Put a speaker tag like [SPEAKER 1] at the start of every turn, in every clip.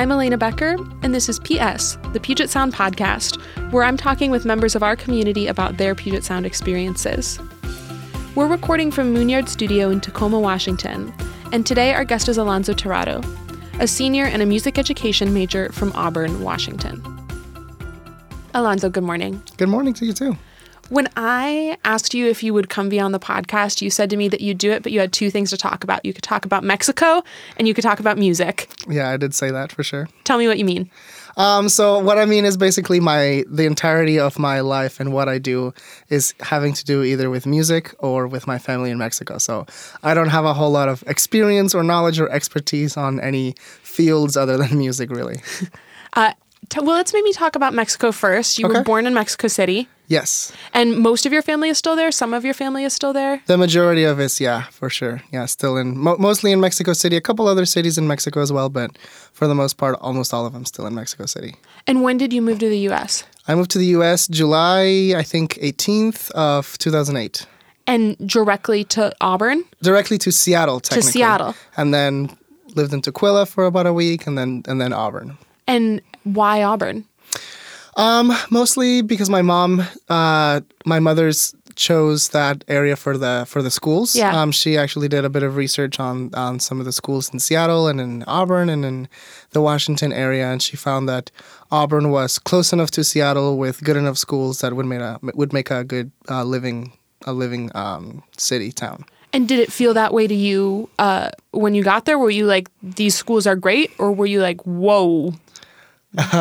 [SPEAKER 1] I'm Elena Becker, and this is PS, the Puget Sound podcast, where I'm talking with members of our community about their Puget Sound experiences. We're recording from Moonyard Studio in Tacoma, Washington, and today our guest is Alonzo Tirado, a senior and a music education major from Auburn, Washington. Alonzo, good morning.
[SPEAKER 2] Good morning to you too.
[SPEAKER 1] When I asked you if you would come be on the podcast, you said to me that you'd do it, but you had two things to talk about. You could talk about Mexico and you could talk about music.
[SPEAKER 2] Yeah, I did say that for sure.
[SPEAKER 1] Tell me what you mean.
[SPEAKER 2] Um, so what I mean is basically my the entirety of my life and what I do is having to do either with music or with my family in Mexico. So I don't have a whole lot of experience or knowledge or expertise on any fields other than music, really.
[SPEAKER 1] Uh, t- well, let's maybe talk about Mexico first. You were born in Mexico City,
[SPEAKER 2] Yes,
[SPEAKER 1] and most of your family is still there. Some of your family is still there.
[SPEAKER 2] the majority of it's yeah, for sure. Yeah, still in mo- mostly in Mexico City. A couple other cities in Mexico as well, but for the most part, almost all of them still in Mexico City.
[SPEAKER 1] And when did you move to the U.S.?
[SPEAKER 2] I moved to the U.S. July, I think, 18th of 2008.
[SPEAKER 1] And directly to Auburn?
[SPEAKER 2] directly to Seattle, technically.
[SPEAKER 1] To Seattle.
[SPEAKER 2] and then lived in Tukwila for about a week, and then and then Auburn.
[SPEAKER 1] And why Auburn?
[SPEAKER 2] Um, mostly because my mom, uh, my mother's chose that area for the for the schools.
[SPEAKER 1] Yeah.
[SPEAKER 2] Um, she actually did a bit of research on on some of the schools in Seattle and in Auburn and in the Washington area, and she found that Auburn was close enough to Seattle with good enough schools that would make a would make a good uh, living a living um, city town.
[SPEAKER 1] And did it feel that way to you uh, when you got there? Were you like, these schools are great? Or were you like, whoa,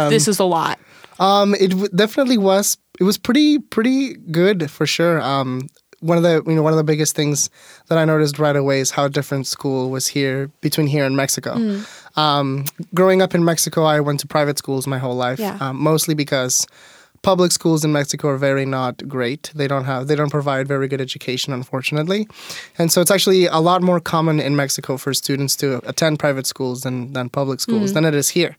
[SPEAKER 1] this is a lot?
[SPEAKER 2] Um, it w- definitely was. It was pretty pretty good for sure. Um, one of the you know one of the biggest things that I noticed right away is how different school was here between here and Mexico. Um, growing up in Mexico, I went to private schools my whole life,
[SPEAKER 1] Yeah.
[SPEAKER 2] um, mostly because public schools in Mexico are very not great. They don't have they don't provide very good education, unfortunately, and so it's actually a lot more common in Mexico for students to attend private schools than than public schools than it is here.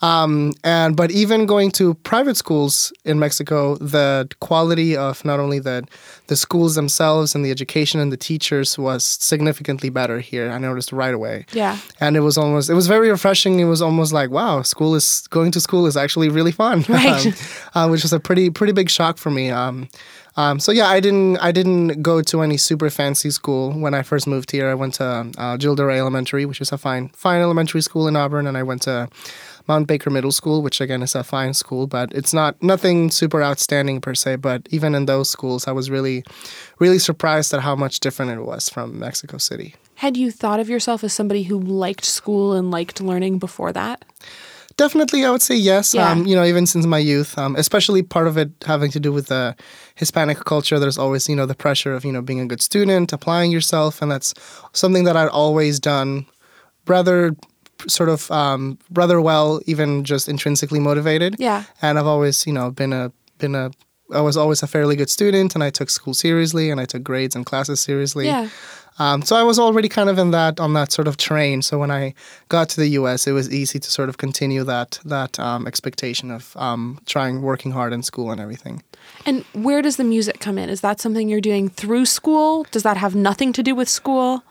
[SPEAKER 2] Um, and but even going to private schools in Mexico, the quality of not only the the schools themselves and the education and the teachers was significantly better here. I noticed right away.
[SPEAKER 1] Yeah.
[SPEAKER 2] And it was almost it was very refreshing. It was almost like wow, school is going to school is actually really fun,
[SPEAKER 1] Right.
[SPEAKER 2] Um, uh, which was a pretty pretty big shock for me. Um, um, so yeah, I didn't I didn't go to any super fancy school when I first moved here. I went to uh, Gildo Rey Elementary, which is a fine fine elementary school in Auburn, and I went to Mount Baker Middle School, which again is a fine school, but it's not nothing super outstanding per se. But even in those schools, I was really really surprised at how much different it was from Mexico City.
[SPEAKER 1] Had you thought of yourself as somebody who liked school and liked learning before that?
[SPEAKER 2] Definitely, I would say yes.
[SPEAKER 1] Yeah.
[SPEAKER 2] Um, you know, even since my youth, um, especially part of it having to do with the Hispanic culture. There's always, you know, the pressure of you know being a good student, applying yourself, and that's something that I'd always done, rather sort of um, rather well, even just intrinsically motivated.
[SPEAKER 1] Yeah.
[SPEAKER 2] And I've always, you know, been a been a I was always a fairly good student, and I took school seriously, and I took grades and classes seriously.
[SPEAKER 1] Yeah.
[SPEAKER 2] Um, so I was already kind of in that on that sort of train. So when I got to the U.S., it was easy to sort of continue that that um, expectation of um, trying, working hard in school and everything.
[SPEAKER 1] And where does the music come in? Is that something you're doing through school? Does that have nothing to do with school?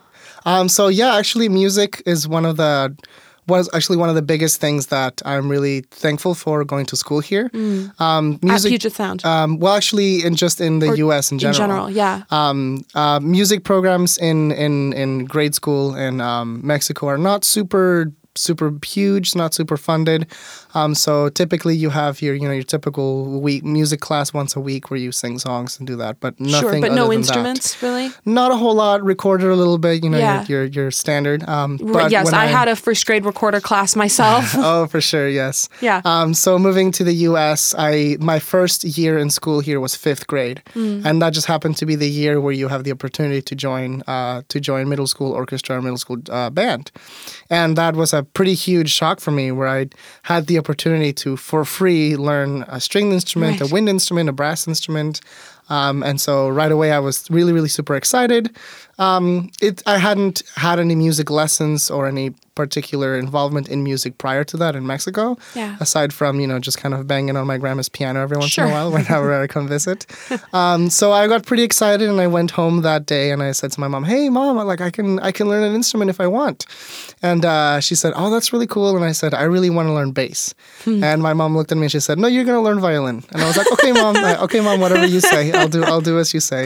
[SPEAKER 2] Um, so yeah, actually, music is one of the was actually one of the biggest things that I'm really thankful for going to school here. Um,
[SPEAKER 1] At
[SPEAKER 2] music,
[SPEAKER 1] Puget Sound?
[SPEAKER 2] um, well, actually, in just in the U.S. in
[SPEAKER 1] in
[SPEAKER 2] general.
[SPEAKER 1] general, yeah.
[SPEAKER 2] um, uh, music programs in, in, in grade school in um, Mexico are not super super huge, not super funded. Um, so typically you have your you know your typical week music class once a week where you sing songs and do that, but nothing.
[SPEAKER 1] sure, but no
[SPEAKER 2] than that.
[SPEAKER 1] instruments, really?
[SPEAKER 2] Not a whole lot. Recorded a little bit, you know,
[SPEAKER 1] Yeah.
[SPEAKER 2] your, your your standard. Um, but
[SPEAKER 1] yes,
[SPEAKER 2] when
[SPEAKER 1] I, had a first grade recorder class myself.
[SPEAKER 2] oh, for sure, yes.
[SPEAKER 1] Yeah.
[SPEAKER 2] Um, so moving to the U.S., I my first year in school here was fifth grade,
[SPEAKER 1] Mm.
[SPEAKER 2] and that just happened to be the year where you have the opportunity to join uh, to join middle school orchestra or middle school uh, band, and that was a pretty huge shock for me, where I had the opportunity to for free learn a stringed instrument,
[SPEAKER 1] Right.
[SPEAKER 2] a wind instrument, a brass instrument. Um, and so right away, I was really, really super excited. Um, it I hadn't had any music lessons or any particular involvement in music prior to that in Mexico.
[SPEAKER 1] Yeah.
[SPEAKER 2] Aside from you know just kind of banging on my grandma's piano every once
[SPEAKER 1] Sure.
[SPEAKER 2] in a while whenever I come visit. Um, so I got pretty excited and I went home that day and I said to my mom, "Hey mom, like I can I can learn an instrument if I want." And uh, she said, "Oh, that's really cool." And I said, "I really want to learn bass." And my mom looked at me and she said, "No, you're going to learn violin." And I was like, "Okay, mom. Uh, okay, mom. Whatever you say, I'll do. I'll do as you say."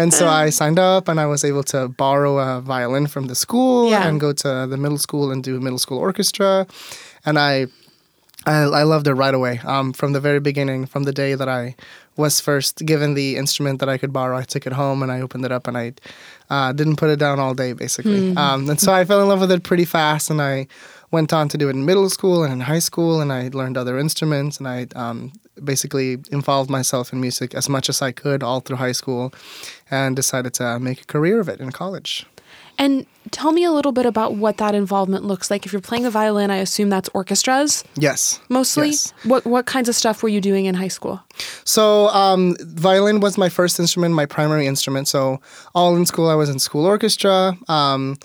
[SPEAKER 2] And so I signed up and I was able to borrow a violin from the school
[SPEAKER 1] Yeah.
[SPEAKER 2] and go to the middle school and do middle school orchestra. And I I, I loved it right away. Um, from the very beginning, from the day that I was first given the instrument that I could borrow, I took it home and I opened it up and I uh, didn't put it down all day, basically. Um, and so I fell in love with it pretty fast, and I went on to do it in middle school and in high school, and I learned other instruments, and I um, basically involved myself in music as much as I could all through high school, and decided to make a career of it in college.
[SPEAKER 1] And tell me a little bit about what that involvement looks like. If you're playing the violin, I assume that's orchestras
[SPEAKER 2] Yes.
[SPEAKER 1] mostly.
[SPEAKER 2] Yes.
[SPEAKER 1] What what kinds of stuff were you doing in high school?
[SPEAKER 2] So um, violin was my first instrument, my primary instrument. So all in school, I was in school orchestra. Um,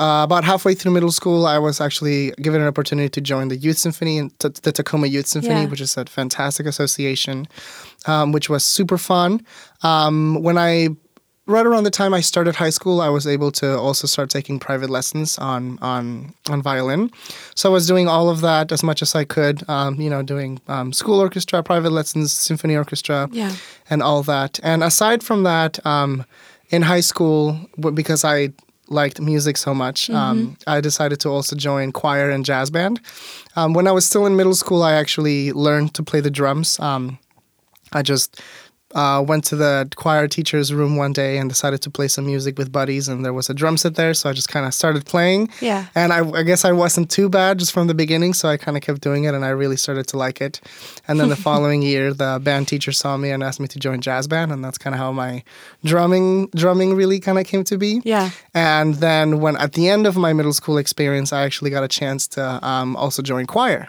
[SPEAKER 2] uh, about halfway through middle school, I was actually given an opportunity to join the Youth Symphony, and t- the Tacoma Youth Symphony,
[SPEAKER 1] Yeah.
[SPEAKER 2] which is a fantastic association, um, which was super fun. Um, when I right around the time I started high school, I was able to also start taking private lessons on on on violin. So I was doing all of that as much as I could. Um, you know, doing um, school orchestra, private lessons, symphony orchestra,
[SPEAKER 1] Yeah.
[SPEAKER 2] and all that. And aside from that, um, in high school, because I liked music so much, um, I decided to also join choir and jazz band. Um, when I was still in middle school, I actually learned to play the drums. Um, I just uh, went to the choir teacher's room one day and decided to play some music with buddies, and there was a drum set there, so I just kind of started playing.
[SPEAKER 1] Yeah.
[SPEAKER 2] And I, I guess I wasn't too bad just from the beginning, so I kind of kept doing it, and I really started to like it. And then the following year, the band teacher saw me and asked me to join jazz band, and that's kind of how my drumming drumming really kind of came to be.
[SPEAKER 1] Yeah.
[SPEAKER 2] And then when at the end of my middle school experience, I actually got a chance to um, also join choir.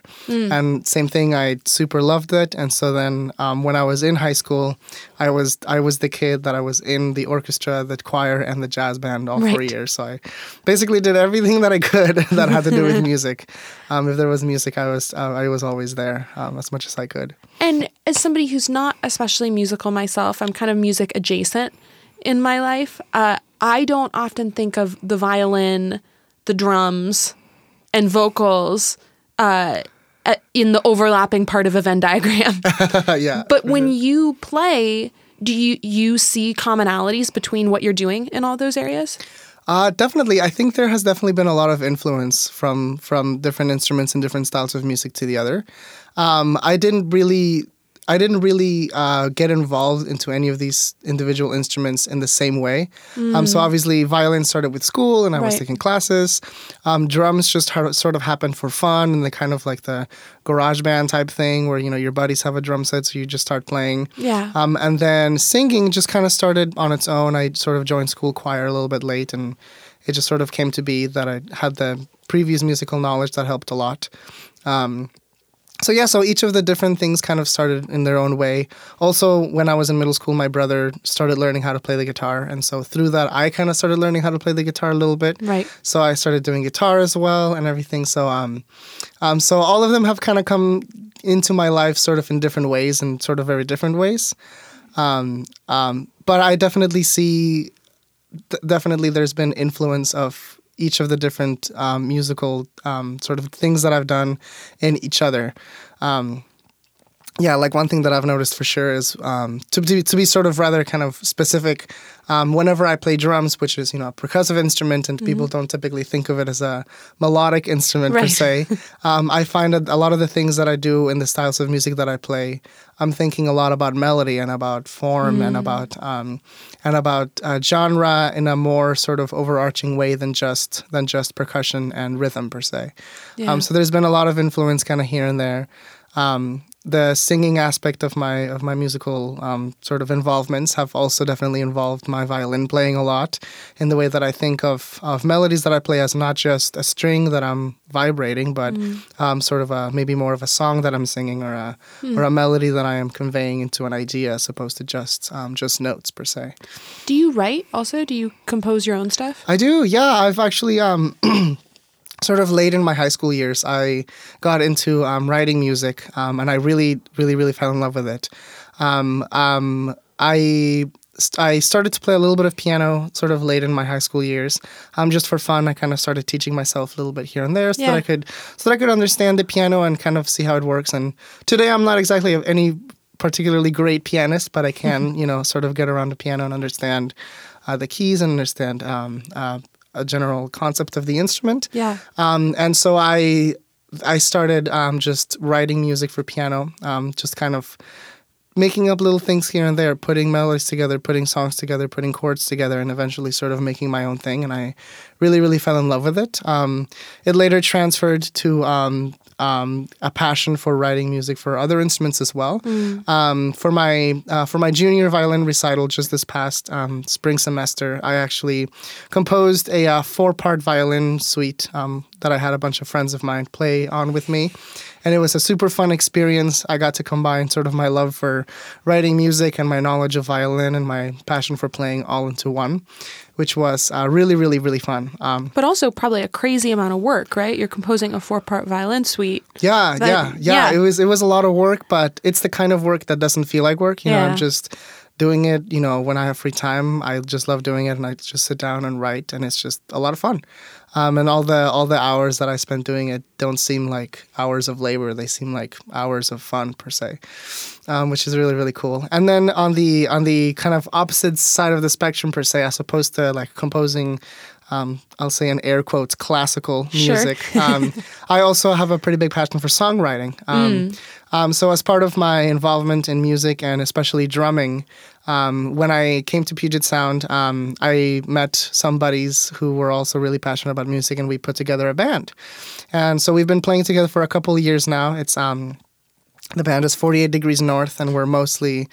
[SPEAKER 2] And same thing, I super loved it. And so then um, when I was in high school, I was I was the kid that I was in the orchestra, the choir, and the jazz band all four years. So I basically did everything that I could that had to do with music. Um, if there was music, I was uh, I was always there um, as much as I could.
[SPEAKER 1] And as somebody who's not especially musical myself, I'm kind of music adjacent in my life. Uh, I don't often think of the violin, the drums, and vocals uh, in the overlapping part of a Venn diagram.
[SPEAKER 2] yeah.
[SPEAKER 1] but when you play, do you you see commonalities between what you're doing in all those areas?
[SPEAKER 2] Uh, definitely. I think there has definitely been a lot of influence from from different instruments and different styles of music to the other. Um, I didn't really. I didn't really uh, get involved into any of these individual instruments in the same way. Um, so obviously, violin started with school, and I was taking classes. Um, drums just har- sort of happened for fun, and the kind of like the garage band type thing, where you know your buddies have a drum set, so you just start playing.
[SPEAKER 1] Yeah.
[SPEAKER 2] Um, and then singing just kind of started on its own. I sort of joined school choir a little bit late, and it just sort of came to be that I had the previous musical knowledge that helped a lot. Um, so yeah, so each of the different things kind of started in their own way. Also, when I was in middle school, my brother started learning how to play the guitar, and so through that, I kind of started learning how to play the guitar a little bit.
[SPEAKER 1] Right.
[SPEAKER 2] So I started doing guitar as well and everything. So um, um, so all of them have kind of come into my life sort of in different ways and sort of very different ways. Um, um, but I definitely see, th- definitely there's been influence of each of the different um, musical um, sort of things that I've done in each other. Um, yeah, like one thing that I've noticed for sure is um, to, be, to be sort of rather kind of specific. Um, whenever I play drums, which is you know a percussive instrument, and people don't typically think of it as a melodic instrument per se, um, I find that a lot of the things that I do in the styles of music that I play, I'm thinking a lot about melody and about form and about um, and about uh, genre in a more sort of overarching way than just than just percussion and rhythm per se.
[SPEAKER 1] Yeah.
[SPEAKER 2] Um, so there's been a lot of influence kind of here and there. Um, the singing aspect of my of my musical um, sort of involvements have also definitely involved my violin playing a lot in the way that I think of of melodies that I play as not just a string that I'm vibrating, but um, sort of a maybe more of a song that I'm singing or a or a melody that I am conveying into an idea as opposed to just um, just notes per se.
[SPEAKER 1] Do you write also? Do you compose your own stuff?
[SPEAKER 2] I do, yeah. I've actually um, sort of late in my high school years, I got into um, writing music, um, and I really, really, really fell in love with it. Um, um, I I started to play a little bit of piano sort of late in my high school years, um, just for fun. I kind of started teaching myself a little bit here and there, so
[SPEAKER 1] Yeah.
[SPEAKER 2] that I could so that I could understand the piano and kind of see how it works. And today, I'm not exactly any particularly great pianist, but I can you know sort of get around the piano and understand uh, the keys and understand um, uh, a general concept of the instrument.
[SPEAKER 1] Yeah.
[SPEAKER 2] Um, and so I I started um, just writing music for piano, um, just kind of making up little things here and there, putting melodies together, putting songs together, putting chords together, and eventually sort of making my own thing. And I really, really fell in love with it. Um, it later transferred to um, um, a passion for writing music for other instruments as well. Um, for my uh, for my junior violin recital just this past um, spring semester, I actually composed a uh, four part violin suite um, that I had a bunch of friends of mine play on with me. And it was a super fun experience. I got to combine sort of my love for writing music and my knowledge of violin and my passion for playing all into one, which was uh, really, really, really fun. Um,
[SPEAKER 1] But also probably a crazy amount of work, right? You're composing a four-part violin suite.
[SPEAKER 2] Yeah, yeah, yeah,
[SPEAKER 1] yeah.
[SPEAKER 2] It was it was a lot of work, but it's the kind of work that doesn't feel like work. You know,
[SPEAKER 1] Yeah.
[SPEAKER 2] I'm just doing it. You know, when I have free time, I just love doing it, and I just sit down and write, and it's just a lot of fun. Um, and all the all the hours that I spend doing it don't seem like hours of labor; they seem like hours of fun per se, um, which is really really cool. And then on the on the kind of opposite side of the spectrum per se, as opposed to like composing um, I'll say in air quotes, classical
[SPEAKER 1] Sure.
[SPEAKER 2] music. Um, I also have a pretty big passion for songwriting. Um, um, so, as part of my involvement in music and especially drumming, um, when I came to Puget Sound, um, I met some buddies who were also really passionate about music, and we put together a band. And so we've been playing together for a couple of years now. It's um, the band is 48 Degrees North, and we're mostly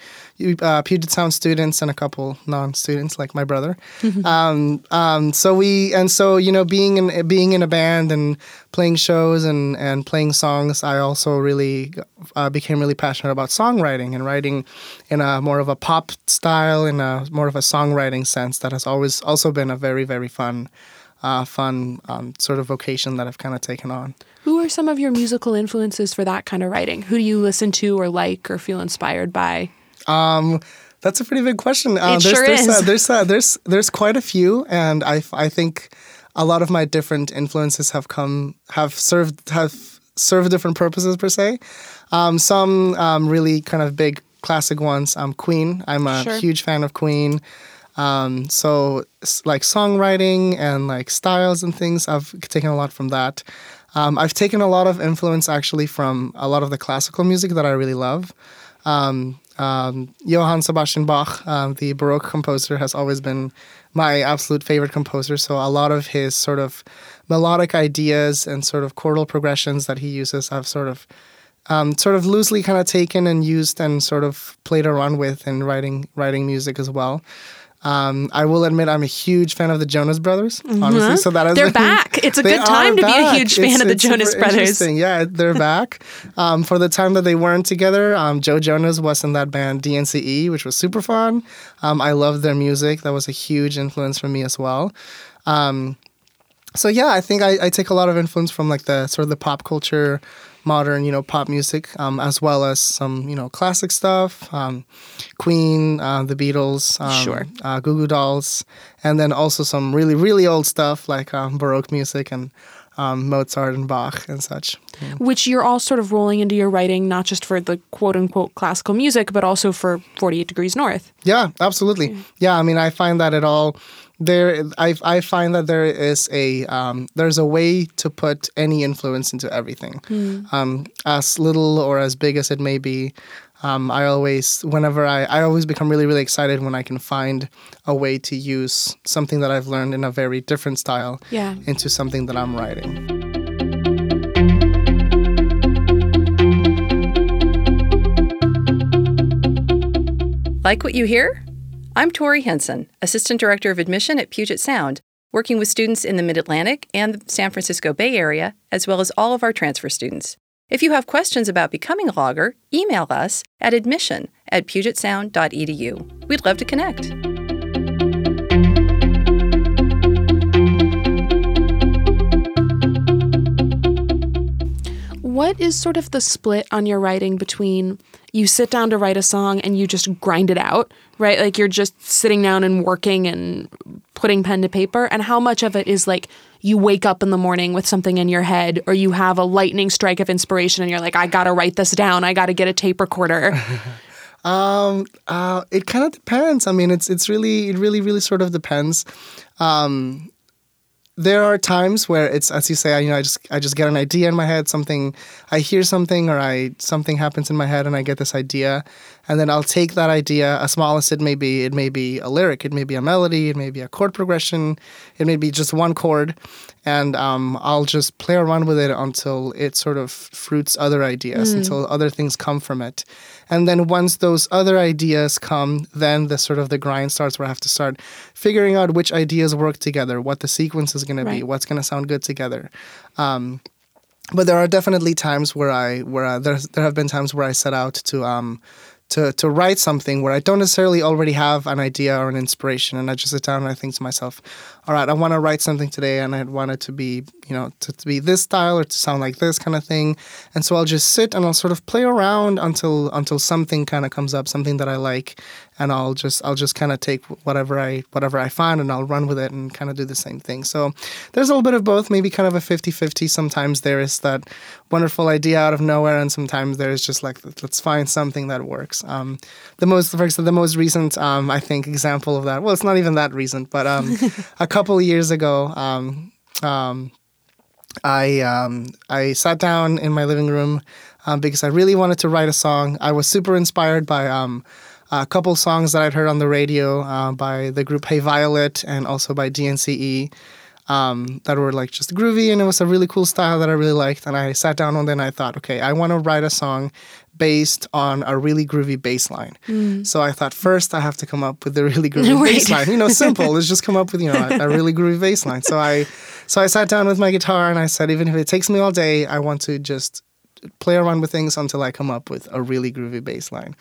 [SPEAKER 2] uh, Puget Sound students and a couple non-students, like my brother. um, um, so we and so you know, being in being in a band and playing shows and and playing songs, I also really uh, became really passionate about songwriting and writing in a more of a pop style, in a more of a songwriting sense. That has always also been a very very fun. Uh, fun um, sort of vocation that I've kind of taken on.
[SPEAKER 1] Who are some of your musical influences for that kind of writing? Who do you listen to or like or feel inspired by?
[SPEAKER 2] Um, that's a pretty big question. Uh,
[SPEAKER 1] It
[SPEAKER 2] there's,
[SPEAKER 1] sure
[SPEAKER 2] there's,
[SPEAKER 1] is.
[SPEAKER 2] Uh, there's, uh, there's, there's quite a few, and I, I think a lot of my different influences have come, have served, have served different purposes per se. Um, some um, really kind of big classic ones. Um, Queen. I'm a
[SPEAKER 1] Sure.
[SPEAKER 2] huge fan of Queen. Um, so like songwriting and like styles and things, I've taken a lot from that. Um, I've taken a lot of influence actually from a lot of the classical music that I really love. Um, um, Johann Sebastian Bach, um, the Baroque composer, has always been my absolute favorite composer. So a lot of his sort of melodic ideas and sort of chordal progressions that he uses, I've sort of um, sort of loosely kind of taken and used and sort of played around with in writing writing music as well. Um, I will admit I'm a huge fan of the Jonas Brothers, honestly. So that is
[SPEAKER 1] They're back. It's a good time to be a huge fan
[SPEAKER 2] It's-
[SPEAKER 1] of the Jonas Brothers.
[SPEAKER 2] Yeah, they're back. Um, for the time that they weren't together, um, Joe Jonas was in that band DNCE, which was super fun. Um, I loved their music. That was a huge influence for me as well. Um, so yeah, I think I, I take a lot of influence from like the sort of the pop culture, modern, you know, pop music, um, as well as some, you know, classic stuff, um, Queen, uh, the Beatles, um,
[SPEAKER 1] Sure.
[SPEAKER 2] uh, Goo Goo Dolls, and then also some really, really old stuff like um, Baroque music and um, Mozart and Bach and such.
[SPEAKER 1] Which you're all sort of rolling into your writing, not just for the quote unquote classical music, but also for 48 Degrees North.
[SPEAKER 2] Yeah, absolutely. Yeah, I mean, I find that it all there I, I find that there is a um, there's a way to put any influence into everything mm. um, as little or as big as it may be um, i always whenever I, I always become really really excited when i can find a way to use something that i've learned in a very different style
[SPEAKER 1] yeah.
[SPEAKER 2] into something that i'm writing
[SPEAKER 3] like what you hear I'm Tori Henson, Assistant Director of Admission at Puget Sound, working with students in the Mid Atlantic and the San Francisco Bay Area, as well as all of our transfer students. If you have questions about becoming a logger, email us at admission at pugetsound.edu. We'd love to connect.
[SPEAKER 1] What is sort of the split on your writing between you sit down to write a song and you just grind it out, right? Like you're just sitting down and working and putting pen to paper, and how much of it is like you wake up in the morning with something in your head or you have a lightning strike of inspiration and you're like, I gotta write this down, I gotta get a tape recorder.
[SPEAKER 2] Um, uh, it kind of depends. I mean, it's it's really it really really sort of depends. Um, there are times where it's as you say, I, you know, I just I just get an idea in my head, something I hear something or I something happens in my head and I get this idea, and then I'll take that idea, as small as it may be, it may be a lyric, it may be a melody, it may be a chord progression, it may be just one chord, and um, I'll just play around with it until it sort of fruits other ideas,
[SPEAKER 1] Mm.
[SPEAKER 2] until other things come from it, and then once those other ideas come, then the sort of the grind starts where I have to start figuring out which ideas work together, what the sequence is going to be, what's going to sound good together. Um, but there are definitely times where I where I, there's there have been times where I set out to um to to write something where I don't necessarily already have an idea or an inspiration, and I just sit down and I think to myself, all right, I want to write something today, and I want it to be you know to, to be this style or to sound like this kind of thing, and so I'll just sit and I'll sort of play around until until something kind of comes up, something that I like, and I'll just I'll just kind of take whatever I whatever I find and I'll run with it and kind of do the same thing. So there's a little bit of both, maybe kind of a 50-50. Sometimes there is that wonderful idea out of nowhere, and sometimes there's just like let's find something that works. Um, the most, for example, the most recent, um, I think, example of that. Well, it's not even that recent, but um, a couple of years ago. Um, um, I um, I sat down in my living room um, because I really wanted to write a song. I was super inspired by um, a couple songs that I'd heard on the radio uh, by the group Hey Violet and also by DNCE um, that were like just groovy and it was a really cool style that I really liked. And I sat down one day and I thought, okay, I want to write a song based on a really groovy bass line. So I thought first I have to come up with a really groovy
[SPEAKER 1] Right.
[SPEAKER 2] bass line. You know, simple. Let's just come up with you know a, a really groovy bass line. So I so I sat down with my guitar and I said, even if it takes me all day, I want to just play around with things until I come up with a really groovy bass line.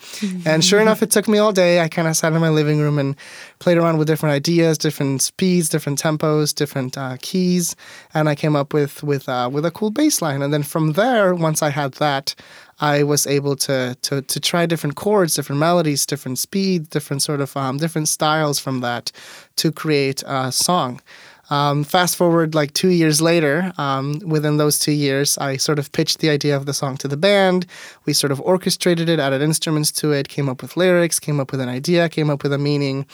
[SPEAKER 2] And sure enough, it took me all day. I kind of sat in my living room and played around with different ideas, different speeds, different tempos, different uh, keys, and I came up with with uh, with a cool bass line. And then from there, once I had that, I was able to to to try different chords, different melodies, different speed, different sort of um, different styles from that to create a song. Um, fast forward like two years later, um, within those two years, I sort of pitched the idea of the song to the band. We sort of orchestrated it, added instruments to it, came up with lyrics, came up with an idea, came up with a meaning.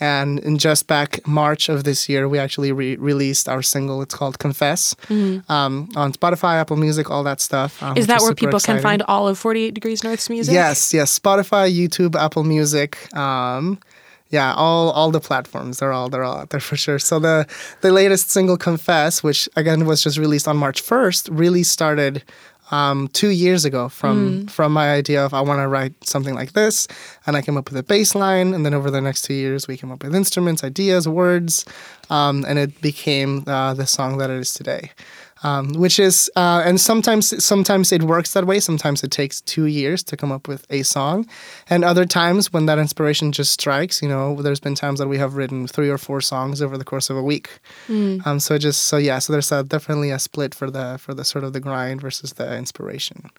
[SPEAKER 2] And in just back March of this year, we actually re- released our single. It's called Confess um, on Spotify, Apple Music, all that stuff. um,
[SPEAKER 1] Mm-hmm. Is that where people can find all of 48 Degrees North's music?
[SPEAKER 2] Yes, yes. Spotify, YouTube, Apple Music. Yeah, all all the platforms. They're all they're all out there for sure. So the the latest single, "Confess," which again was just released on March first, really started um, two years ago from from my idea of I want to write something like this, and I came up with a bass line, and then over the next two years we came up with instruments, ideas, words, um, and it became uh, the song that it is today um, which is uh, and sometimes sometimes it works that way. Sometimes it takes two years to come up with a song. And other times when that inspiration just strikes you know there's been times that we have written three or four songs over the course of a week. Um, so just so yeah so there's a, definitely a split for the for the sort of the grind versus the inspiration.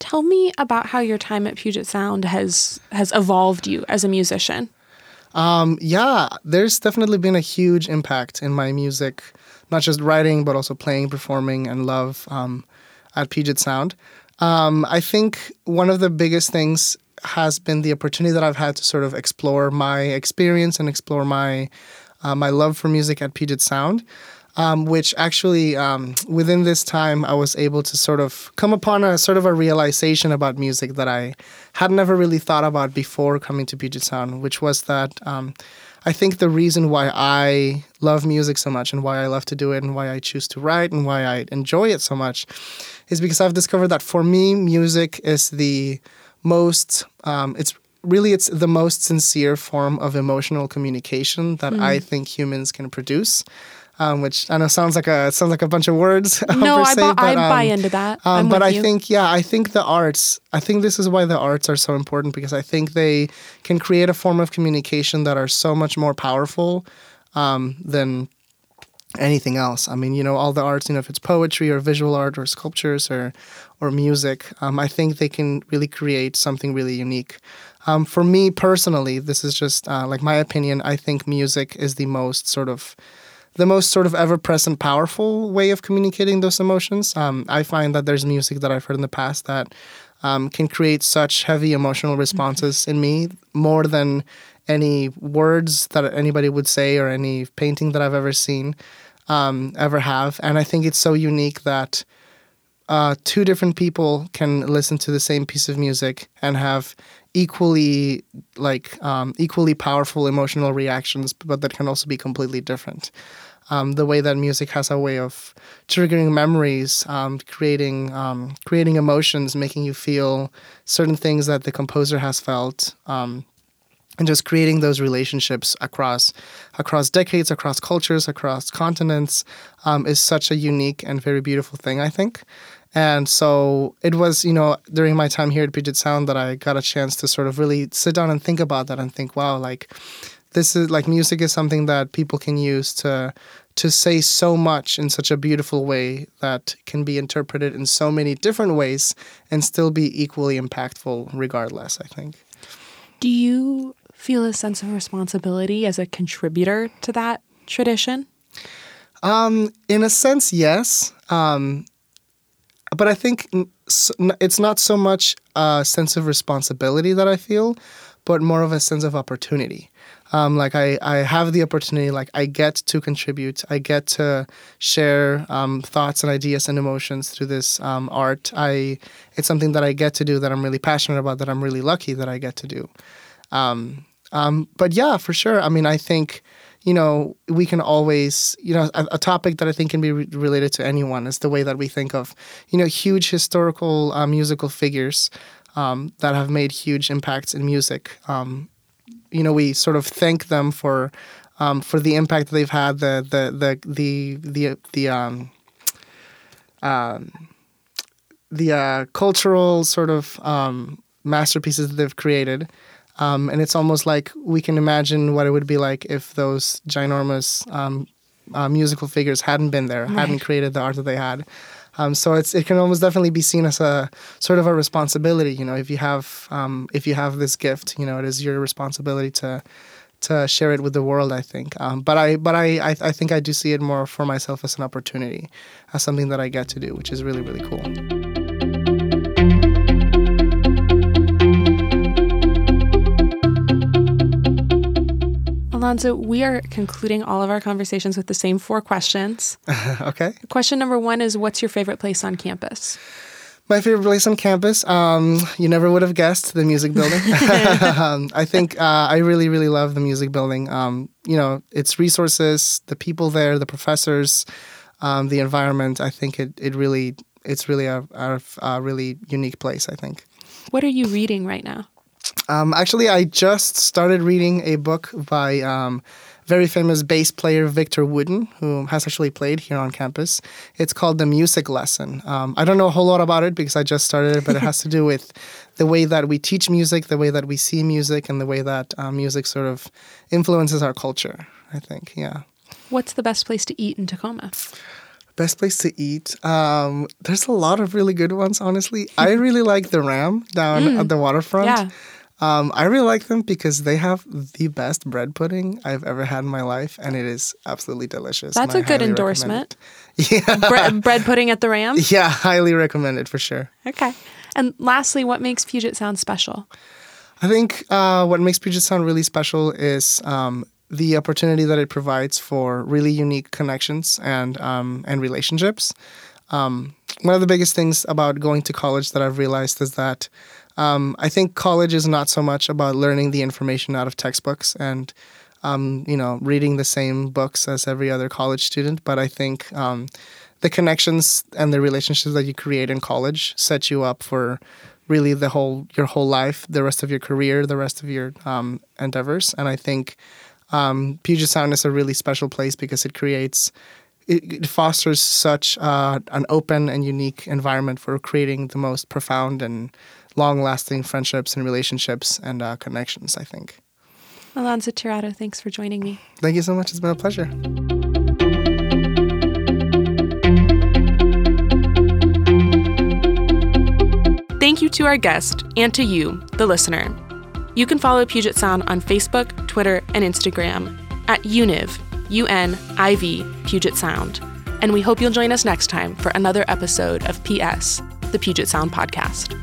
[SPEAKER 1] Tell me about how your time at Puget Sound has has evolved you as a musician.
[SPEAKER 2] Um, yeah, there's definitely been a huge impact in my music, not just writing, but also playing, performing, and love um, at Puget Sound. Um, I think one of the biggest things has been the opportunity that I've had to sort of explore my experience and explore my uh, my love for music at Puget Sound. Um, which actually, um, within this time, I was able to sort of come upon a sort of a realization about music that I had never really thought about before coming to Puget Sound, which was that um, I think the reason why I love music so much and why I love to do it and why I choose to write and why I enjoy it so much is because I've discovered that for me, music is the most, um, it's really it's the most sincere form of emotional communication that I think humans can produce. Um, which I know sounds like a sounds like a bunch of words.
[SPEAKER 1] No, I, bu-
[SPEAKER 2] but, um,
[SPEAKER 1] buy into that.
[SPEAKER 2] um, but I
[SPEAKER 1] you.
[SPEAKER 2] think, yeah, I think the arts, I think this is why the arts are so important because I think they can create a form of communication that are so much more powerful um, than anything else. I mean, you know, all the arts, you know, if it's poetry or visual art or sculptures or, or music, um, I think they can really create something really unique. Um, for me personally, this is just uh, like my opinion. I think music is the most sort of the most sort of ever present, powerful way of communicating those emotions. Um, I find that there's music that I've heard in the past that um, can create such heavy emotional responses in me more than any words that anybody would say or any painting that I've ever seen um, ever have. And I think it's so unique that uh, two different people can listen to the same piece of music and have equally like um, equally powerful emotional reactions, but that can also be completely different. Um, the way that music has a way of triggering memories, um, creating um, creating emotions, making you feel certain things that the composer has felt, um, and just creating those relationships across across decades, across cultures, across continents um, is such a unique and very beautiful thing. I think. And so it was, you know, during my time here at Puget Sound that I got a chance to sort of really sit down and think about that and think, wow, like this is like music is something that people can use to to say so much in such a beautiful way that can be interpreted in so many different ways and still be equally impactful regardless, I think.
[SPEAKER 1] Do you feel a sense of responsibility as a contributor to that tradition?
[SPEAKER 2] Um, in a sense, yes. Um, but I think it's not so much a sense of responsibility that I feel, but more of a sense of opportunity. Um, like I, I have the opportunity, like I get to contribute, I get to share um, thoughts and ideas and emotions through this um, art. I, it's something that I get to do that I'm really passionate about, that I'm really lucky that I get to do. Um, um, but yeah, for sure. I mean, I think you know we can always you know a, a topic that I think can be re- related to anyone is the way that we think of you know huge historical uh, musical figures um, that have made huge impacts in music. Um, you know, we sort of thank them for um, for the impact that they've had, the the the the the the um, um, the uh, cultural sort of um, masterpieces that they've created. Um, and it's almost like we can imagine what it would be like if those ginormous um, uh, musical figures hadn't been there, hadn't created the art that they had. Um, so it's it can almost definitely be seen as a sort of a responsibility. You know, if you have um, if you have this gift, you know, it is your responsibility to to share it with the world. I think, um, but I but I, I I think I do see it more for myself as an opportunity, as something that I get to do, which is really really cool.
[SPEAKER 1] Alonzo, we are concluding all of our conversations with the same four questions.
[SPEAKER 2] okay.
[SPEAKER 1] Question number one is What's your favorite place on campus?
[SPEAKER 2] My favorite place on campus, um, you never would have guessed the music building. um, I think uh, I really, really love the music building. Um, you know, its resources, the people there, the professors, um, the environment. I think it, it really, it's really a, a, a really unique place. I think.
[SPEAKER 1] What are you reading right now?
[SPEAKER 2] Um, actually, I just started reading a book by um, very famous bass player Victor Wooten, who has actually played here on campus. It's called The Music Lesson. Um, I don't know a whole lot about it because I just started it, but it has to do with the way that we teach music, the way that we see music, and the way that uh, music sort of influences our culture. I think, yeah.
[SPEAKER 1] What's the best place to eat in Tacoma?
[SPEAKER 2] Best place to eat. Um, there's a lot of really good ones, honestly. I really like the Ram down at the waterfront.
[SPEAKER 1] Yeah.
[SPEAKER 2] Um, I really like them because they have the best bread pudding I've ever had in my life, and it is absolutely delicious.
[SPEAKER 1] That's a good endorsement.
[SPEAKER 2] Yeah,
[SPEAKER 1] Bre- bread pudding at the Ram?
[SPEAKER 2] yeah, highly recommend it for sure.
[SPEAKER 1] Okay. And lastly, what makes Puget Sound special?
[SPEAKER 2] I think uh, what makes Puget Sound really special is um, the opportunity that it provides for really unique connections and um, and relationships. Um, one of the biggest things about going to college that I've realized is that um, I think college is not so much about learning the information out of textbooks and um, you know reading the same books as every other college student, but I think um, the connections and the relationships that you create in college set you up for really the whole your whole life, the rest of your career, the rest of your um, endeavors. And I think um, Puget Sound is a really special place because it creates it, fosters such uh, an open and unique environment for creating the most profound and long-lasting friendships and relationships and uh, connections. I think.
[SPEAKER 1] Alonzo Tirado, thanks for joining me.
[SPEAKER 2] Thank you so much. It's been a pleasure.
[SPEAKER 1] Thank you to our guest and to you, the listener. You can follow Puget Sound on Facebook, Twitter, and Instagram at UNIV, U N I V, Puget Sound. And we hope you'll join us next time for another episode of PS, the Puget Sound Podcast.